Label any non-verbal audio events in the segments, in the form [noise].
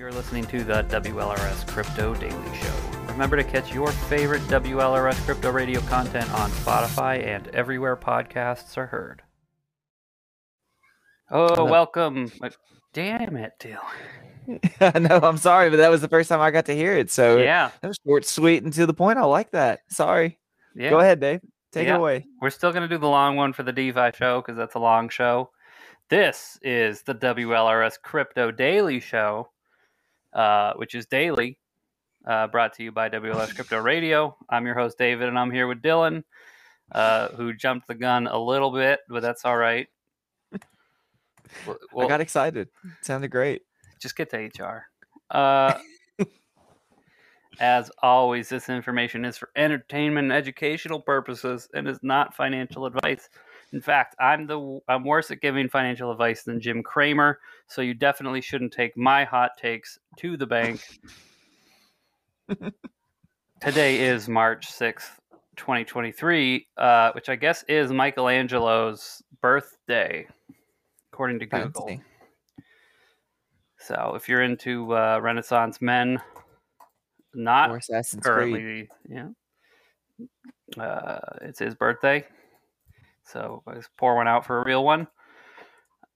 You're listening to the WLRS Crypto Daily Show. Remember to catch your favorite WLRS Crypto Radio content on Spotify and everywhere podcasts are heard. Oh, welcome. Damn it, Dill. [laughs] no, I'm sorry, but that was the first time I got to hear it. So Yeah, that was short, sweet, and to the point. I like that. Sorry. yeah. Go ahead, Dave. Take Yeah. it away. We're still going to do the long one for the DeFi show because that's a long show. This is the WLRS Crypto Daily Show, uh, which is daily, uh, brought to you by WLRS Crypto Radio. I'm your host, David, and I'm here with Dylan, uh, who jumped the gun a little bit, but that's all right. Well, I got excited. It sounded great. just get to HR. Uh, as always, this information is for entertainment and educational purposes and is not financial advice. In fact, I'm the I'm worse at giving financial advice than Jim Cramer, so you definitely shouldn't take my hot takes to the bank. [laughs] Today is March sixth, twenty twenty three, uh, which I guess is Michelangelo's birthday, according to Google. Fancy. So if you're into uh, Renaissance men, not Or Assassin's Creed. currently, yeah, uh, it's his birthday. So let's pour one out for a real one.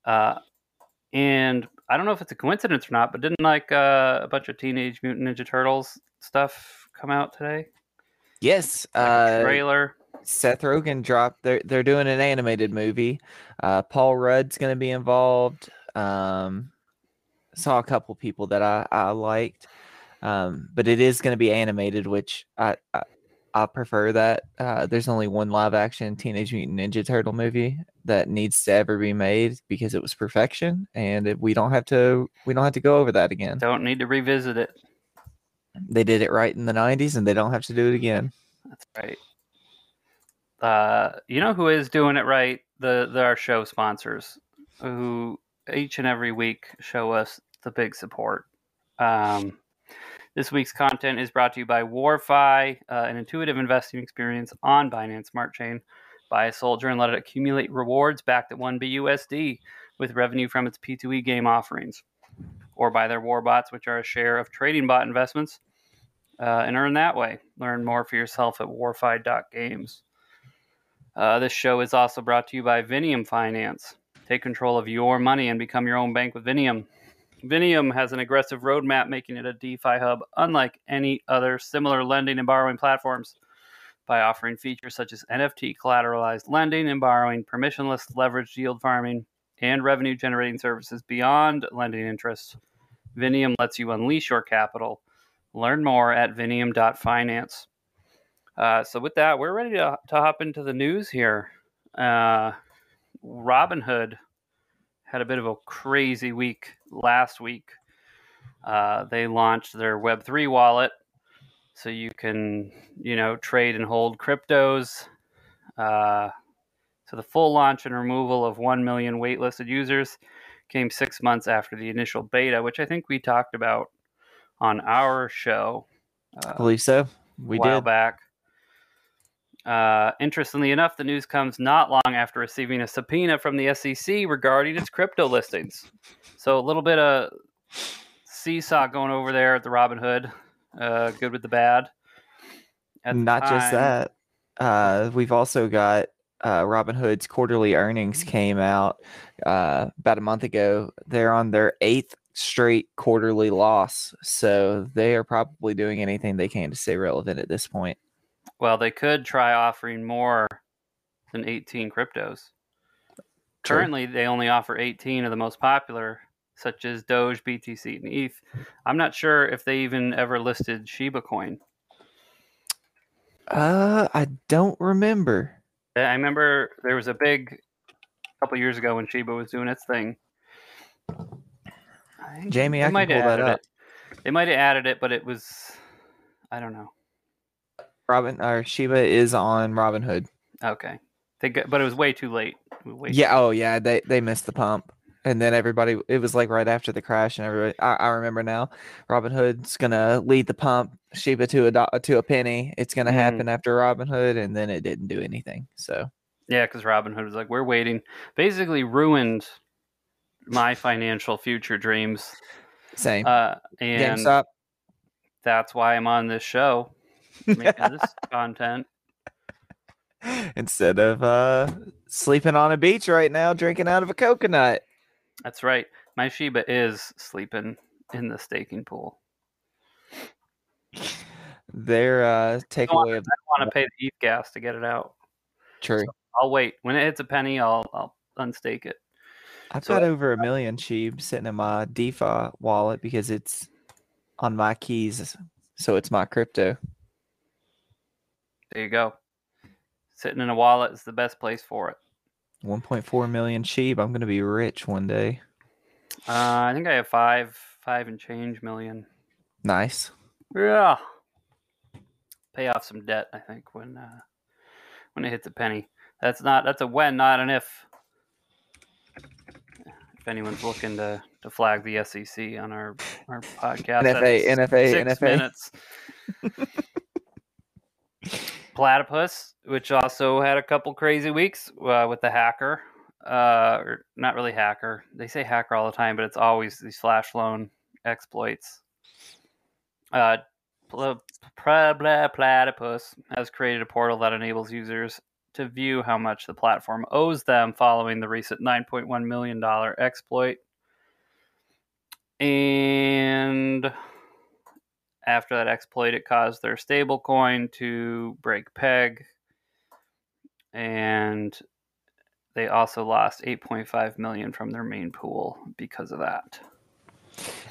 Uh, and I don't know if it's a coincidence or not, but didn't like uh, a bunch of Teenage Mutant Ninja Turtles stuff come out today? Yes. Like Uh, trailer. Seth Rogen dropped. They're they're doing an animated movie. Uh, Paul Rudd's going to be involved. Um, saw a couple people that I I liked, um, but it is going to be animated, which I, I I prefer that. Uh, there's only one live action Teenage Mutant Ninja Turtle movie that needs to ever be made because it was perfection, and it, we don't have to we don't have to go over that again. Don't need to revisit it. They did it right in the '90s, and they don't have to do it again. That's right. Uh, you know who is doing it right? The, the our show sponsors, who each and every week show us the big support. Um, this week's content is brought to you by Warfi, uh, an intuitive investing experience on Binance Smart Chain. Buy a soldier and let it accumulate rewards backed at 1 BUSD with revenue from its P2E game offerings. Or buy their war bots, which are a share of trading bot investments uh, and earn that way. Learn more for yourself at warfi.games. Uh, this show is also brought to you by Vinium Finance. Take control of your money and become your own bank with Vinium. Vinium has an aggressive roadmap making it a DeFi hub unlike any other similar lending and borrowing platforms by offering features such as NFT collateralized lending and borrowing, permissionless leveraged yield farming, and revenue generating services beyond lending interests. Vinium lets you unleash your capital Learn more at vinium.finance. Uh, so, with that, we're ready to, to hop into the news here. Uh, Robinhood had a bit of a crazy week last week. Uh, they launched their Web3 wallet so you can, you know, trade and hold cryptos. Uh, so, the full launch and removal of 1 million waitlisted users came six months after the initial beta, which I think we talked about on our show I uh, believe so. We a while did. back. Uh, interestingly enough, the news comes not long after receiving a subpoena from the SEC regarding its crypto listings. So a little bit of seesaw going over there at the Robinhood. Uh, good with the bad. At the Not just that. Uh, we've also got uh, Robinhood's quarterly earnings came out uh, about a month ago. They're on their eighth straight quarterly loss, so they are probably doing anything they can to stay relevant at this point. Well, they could try offering more than 18 cryptos. True. Currently, they only offer 18 of the most popular, such as Doge, BTC, and ETH. I'm not sure if they even ever listed Shiba Coin. Uh, I don't remember. I remember there was a big couple years ago when Shiba was doing its thing. I Jamie, I can might have pull that up. It. They might have added it, but it was, I don't know. Robin or Shiba is on Robinhood. Okay, they got, but it was way too late. Way too Yeah. Oh, yeah. They they missed the pump, and then everybody. It was like right after the crash, and everybody. I, I remember now. Robinhood's gonna lead the pump. Shiba to a do- to a penny. It's gonna Mhm. happen after Robinhood, and then it didn't do anything. So Yeah, because Robinhood was like, we're waiting. Basically ruined my financial future dreams Same. Uh, and GameStop. that's why I'm on this show making [laughs] this content. Instead of uh, sleeping on a beach right now, drinking out of a coconut. That's right. My Shiba is sleeping in the staking pool. Their uh, takeaway I want to pay the ETH gas to get it out. true. I'll wait. When it hits a penny, I'll I'll unstake it. I've So- got over a million sheep sitting in my DeFi wallet because it's on my keys, so it's my crypto. There you go. Sitting in a wallet is the best place for it. 1.4 million cheap. I'm gonna be rich one day. Uh, I think I have five, five and change million. Nice. Yeah. Pay off some debt. I think when uh, when it hits a penny. That's not. That's a when, not an if. If anyone's looking to, to flag the SEC on our our [laughs] podcast, NFA, NFA, six NFA. minutes. [laughs] [laughs] Platypus, which also had a couple crazy weeks uh, with the hacker, uh, or not really hacker. They say hacker all the time, but it's always these flash loan exploits. Uh, pl- pla- blah, Platypus has created a portal that enables users to view how much the platform owes them following the recent $9.1 million exploit. And after that exploit, it caused their stablecoin to break peg. And they also lost 8.5 million from their main pool because of that.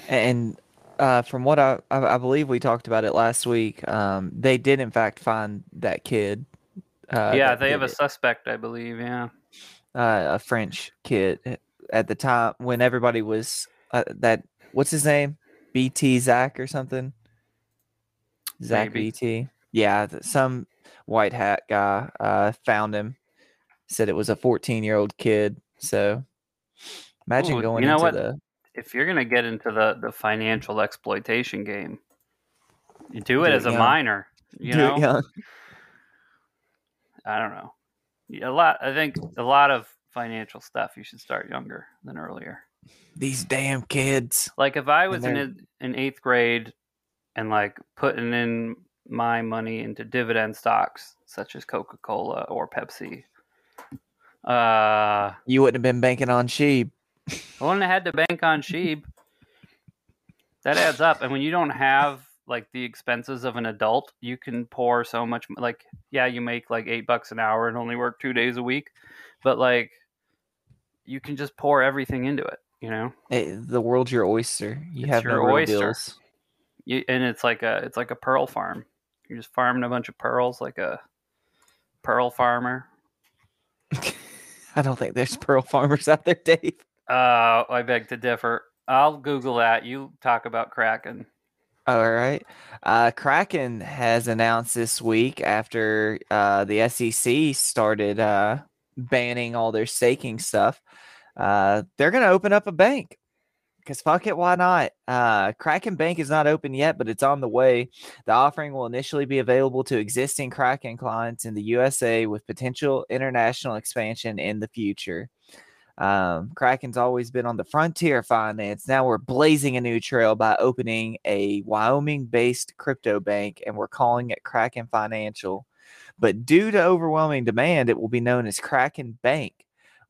And uh, from what I, I believe we talked about it last week, um, they did in fact find that kid. Uh, yeah, that they have a it. suspect, I believe. Yeah. uh, a French kid uh, at the time when everybody was uh, that what's his name BT Zach or something Zach. BT yeah some white hat guy uh, found him said it was a 14 year old kid so imagine Ooh, going you know into what? the If you're going to get into the, the financial exploitation game, you do it Do it as a young. minor. You do know, it young. I don't know. A lot. I think a lot of financial stuff you should start younger than earlier. these damn kids Like if I was in in in eighth grade and like putting in my money into dividend stocks such as Coca Cola or Pepsi, uh, you wouldn't have been banking on sheep I wouldn't have had to bank on sheep. That adds up, and when you don't have like the expenses of an adult, you can pour so much. Like, yeah, you make like eight bucks an hour and only work two days a week, but like, you can just pour everything into it. You know, Eh, the world's your oyster you It's have no your real oyster. bills you, and it's like a it's like a pearl farm. You're just farming a bunch of pearls, like a pearl farmer. [laughs] I don't think there's pearl farmers out there Dave Uh, I beg to differ. I'll Google that. You talk about Kraken. All right. Uh, Kraken has announced this week after uh, the SEC started uh, banning all their staking stuff, uh, they're going to open up a bank. Because fuck it, why not? Uh, Kraken Bank is not open yet, but it's on the way. The offering will initially be available to existing Kraken clients in the USA with potential international expansion in the future. Um, Kraken's always been on the frontier of finance. Now we're blazing a new trail by opening a Wyoming based crypto bank, and we're calling it Kraken Financial. But due to overwhelming demand, it will be known as Kraken Bank.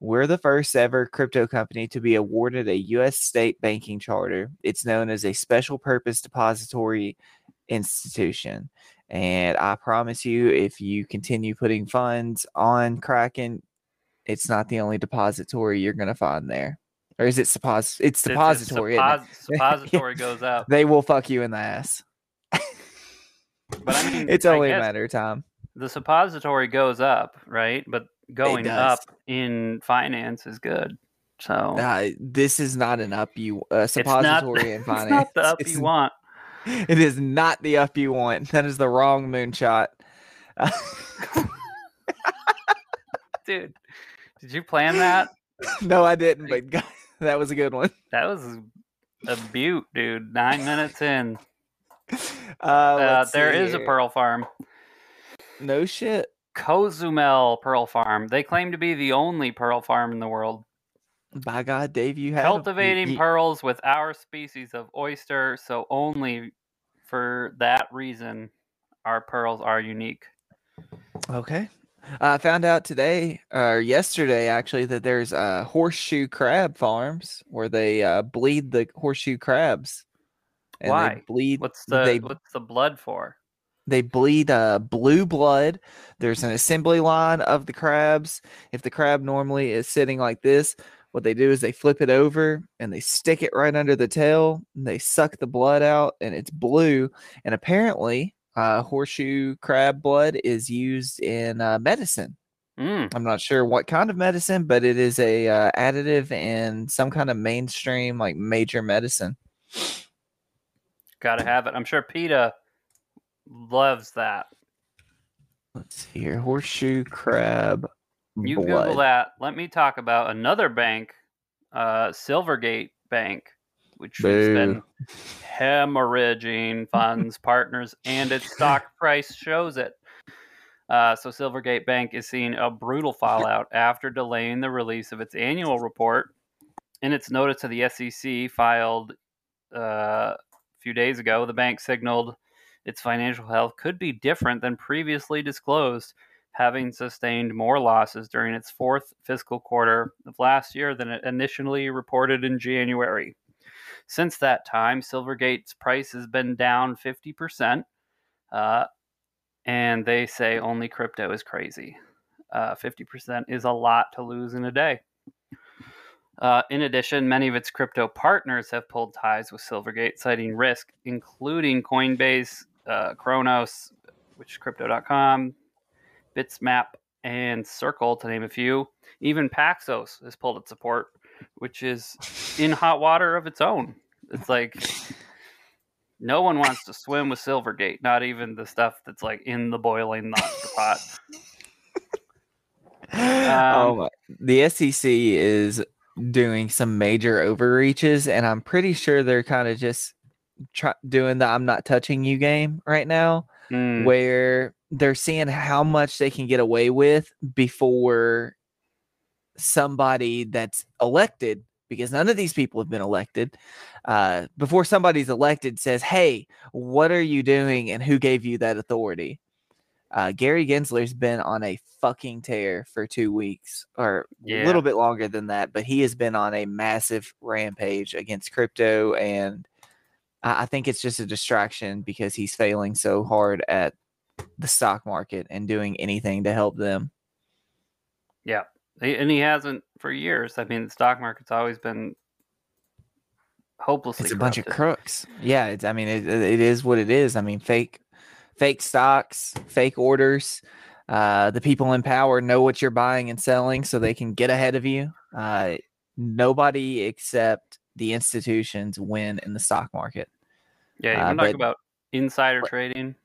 We're the first ever crypto company to be awarded a U.S. state banking charter. It's known as a special purpose depository institution. And I promise you, if you continue putting funds on Kraken, it's not the only depository you're going to find there. Or is it suppos? It's It's- it's depository. it? [laughs] suppository goes up. They will fuck you in the ass. But I mean, [laughs] it's only a matter of time. the suppository goes up, right? But going up in finance is good. So Uh, this is not an up you uh, it's not, suppository in [laughs] it's finance. not the [laughs] up It's you want. [laughs] It is not the up you want. That is the wrong moonshot. Dude, did you plan that? no, I didn't, but God, that was a good one. That was a beaut, dude. Nine minutes in. Uh, Uh, there is a pearl farm. No shit. Cozumel Pearl Farm. They claim to be the only pearl farm in the world. By God, Dave, you have Cultivating you- you- pearls with our species of oyster, so only for that reason our pearls are unique. Okay. I found out today or yesterday actually that there's uh, horseshoe crab farms where they uh, bleed the horseshoe crabs. And Why? They bleed. What's the they what's the blood for? They bleed uh, blue blood. There's an assembly line of the crabs. If the crab normally is sitting like this, what they do is they flip it over and they stick it right under the tail. And they suck the blood out, and it's blue. And apparently, uh, horseshoe crab blood is used in uh, medicine. Mm, I'm not sure what kind of medicine, but it is a uh, additive in some kind of mainstream like major medicine. gotta have it. I'm sure PETA loves that. Let's see here, horseshoe crab. You blood. Google that. Let me talk about another bank, uh, Silvergate Bank, which has been [laughs] hemorrhaging funds, partners, and its stock price shows it. Uh, so Silvergate Bank is seeing a brutal fallout after delaying the release of its annual report. In its notice to the SEC filed uh, a few days ago, the bank signaled its financial health could be different than previously disclosed having sustained more losses during its fourth fiscal quarter of last year than it initially reported in January. Since that time, Silvergate's price has been down 50%, uh, and they say only crypto is crazy. Uh, 50% is a lot to lose in a day. Uh, in addition, many of its crypto partners have pulled ties with Silvergate, citing risk, including Coinbase, uh, Cronos, which is crypto.com, Bitstamp, and Circle, to name a few. Even Paxos has pulled its support, which is in hot water of its own. It's like no one wants to swim with Silvergate, not even the stuff that's like in the boiling lobster pot. oh Um, my. The SEC is doing some major overreaches, and I'm pretty sure they're kind of just try- doing the "I'm not touching you" game right now, Mm, where they're seeing how much they can get away with before somebody that's elected, because none of these people have been elected. Uh, before somebody's elected says, "Hey, what are you doing, and who gave you that authority?" Uh, Gary Gensler's been on a fucking tear for two weeks, or a little bit longer than that, but he has been on a massive rampage against crypto, and I I think it's just a distraction because he's failing so hard at the stock market and doing anything to help them. yeah, and he hasn't for years. I mean, the stock market's always been hopelessly. It's a bunch of crooks. Yeah, it's, I mean, it, it is what it is. I mean, fake, fake stocks, fake orders. Uh, the people in power know what you're buying and selling, so they can get ahead of you. Uh, nobody except the institutions win in the stock market. Yeah, you Uh, want to talk about insider but- trading?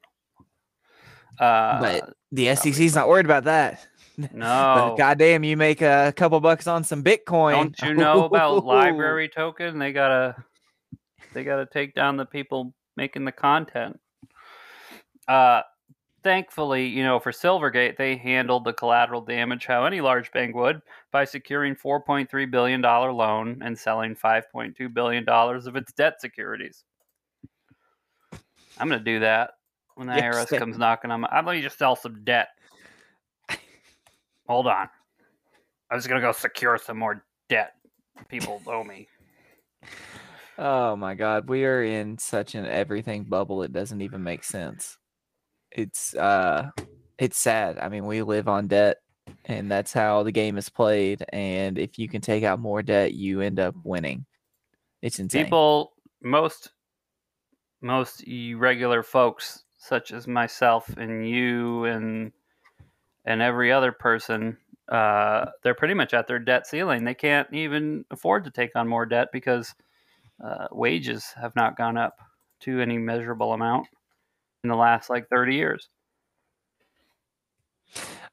Uh, but the probably SEC's not worried about that. [laughs] no. Goddamn, you make a couple bucks on some Bitcoin. Don't you know about [laughs] LBRY token? They gotta they gotta take down the people making the content. Uh thankfully, you know, for Silvergate, they handled the collateral damage how any large bank would by securing $4.3 billion loan and selling $5.2 billion of its debt securities. I'm going to do that when the Yeah, IRS comes knocking on my. I'm going to just sell some debt. Hold on. I was going to go secure some more debt people [laughs] owe me. Oh my god, we are in such an everything bubble it doesn't even make sense. It's uh it's sad. I mean, we live on debt and that's how the game is played and if you can take out more debt, you end up winning. It's insane. People, most most regular folks, such as myself and you and and every other person, uh, they're pretty much at their debt ceiling. They can't even afford to take on more debt because uh, wages have not gone up to any measurable amount in the last like thirty years.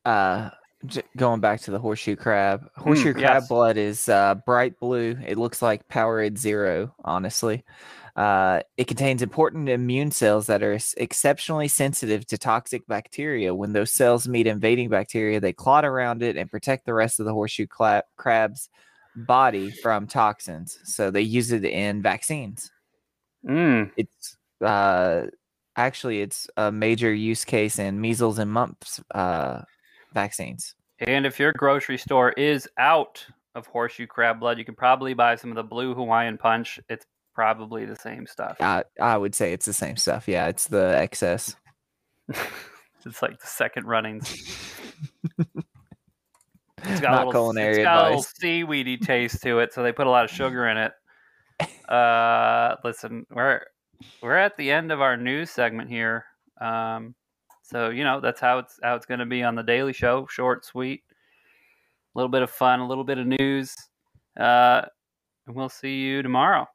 uh j- going back to the horseshoe crab horseshoe crab yes. blood is uh bright blue it looks like powerade zero honestly uh it contains important immune cells that are exceptionally sensitive to toxic bacteria when those cells meet invading bacteria they clot around it and protect the rest of the horseshoe cla- crab's body from toxins. So they use it in vaccines. Mm. It's uh, actually it's a major use case in measles and mumps uh, vaccines. And if your grocery store is out of horseshoe crab blood, you can probably buy some of the blue Hawaiian punch. It's probably the same stuff. I I would say it's the same stuff. Yeah, it's the excess. [laughs] it's like the second runnings. It's Not got a little, culinary it's got a little seaweedy taste to it, so they put a lot of sugar in it. Uh, listen, we're we're at the end of our news segment here. Um, so you know that's how it's how it's going to be on the Daily Show, short, sweet, a little bit of fun, a little bit of news. Uh, and we'll see you tomorrow.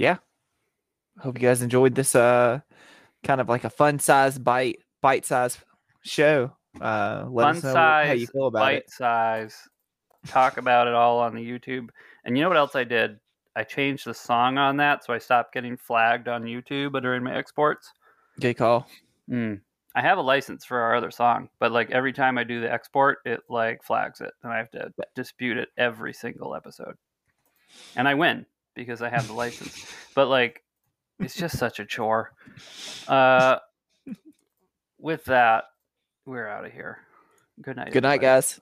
Yeah, hope you guys enjoyed this uh kind of like a fun size bite bite size show. Uh let fun us know size, how you feel about bite it. size. Talk about it all on the YouTube. And you know what else I did? I changed the song on that, so I stopped getting flagged on YouTube during my exports. Good call. Mm. I have a license for our other song, but like every time I do the export, it like flags it, and I have to dispute it every single episode. And I win because I have the license. But like, it's just such a chore. Uh, with that, we're out of here. Good night. Good night, everybody. guys.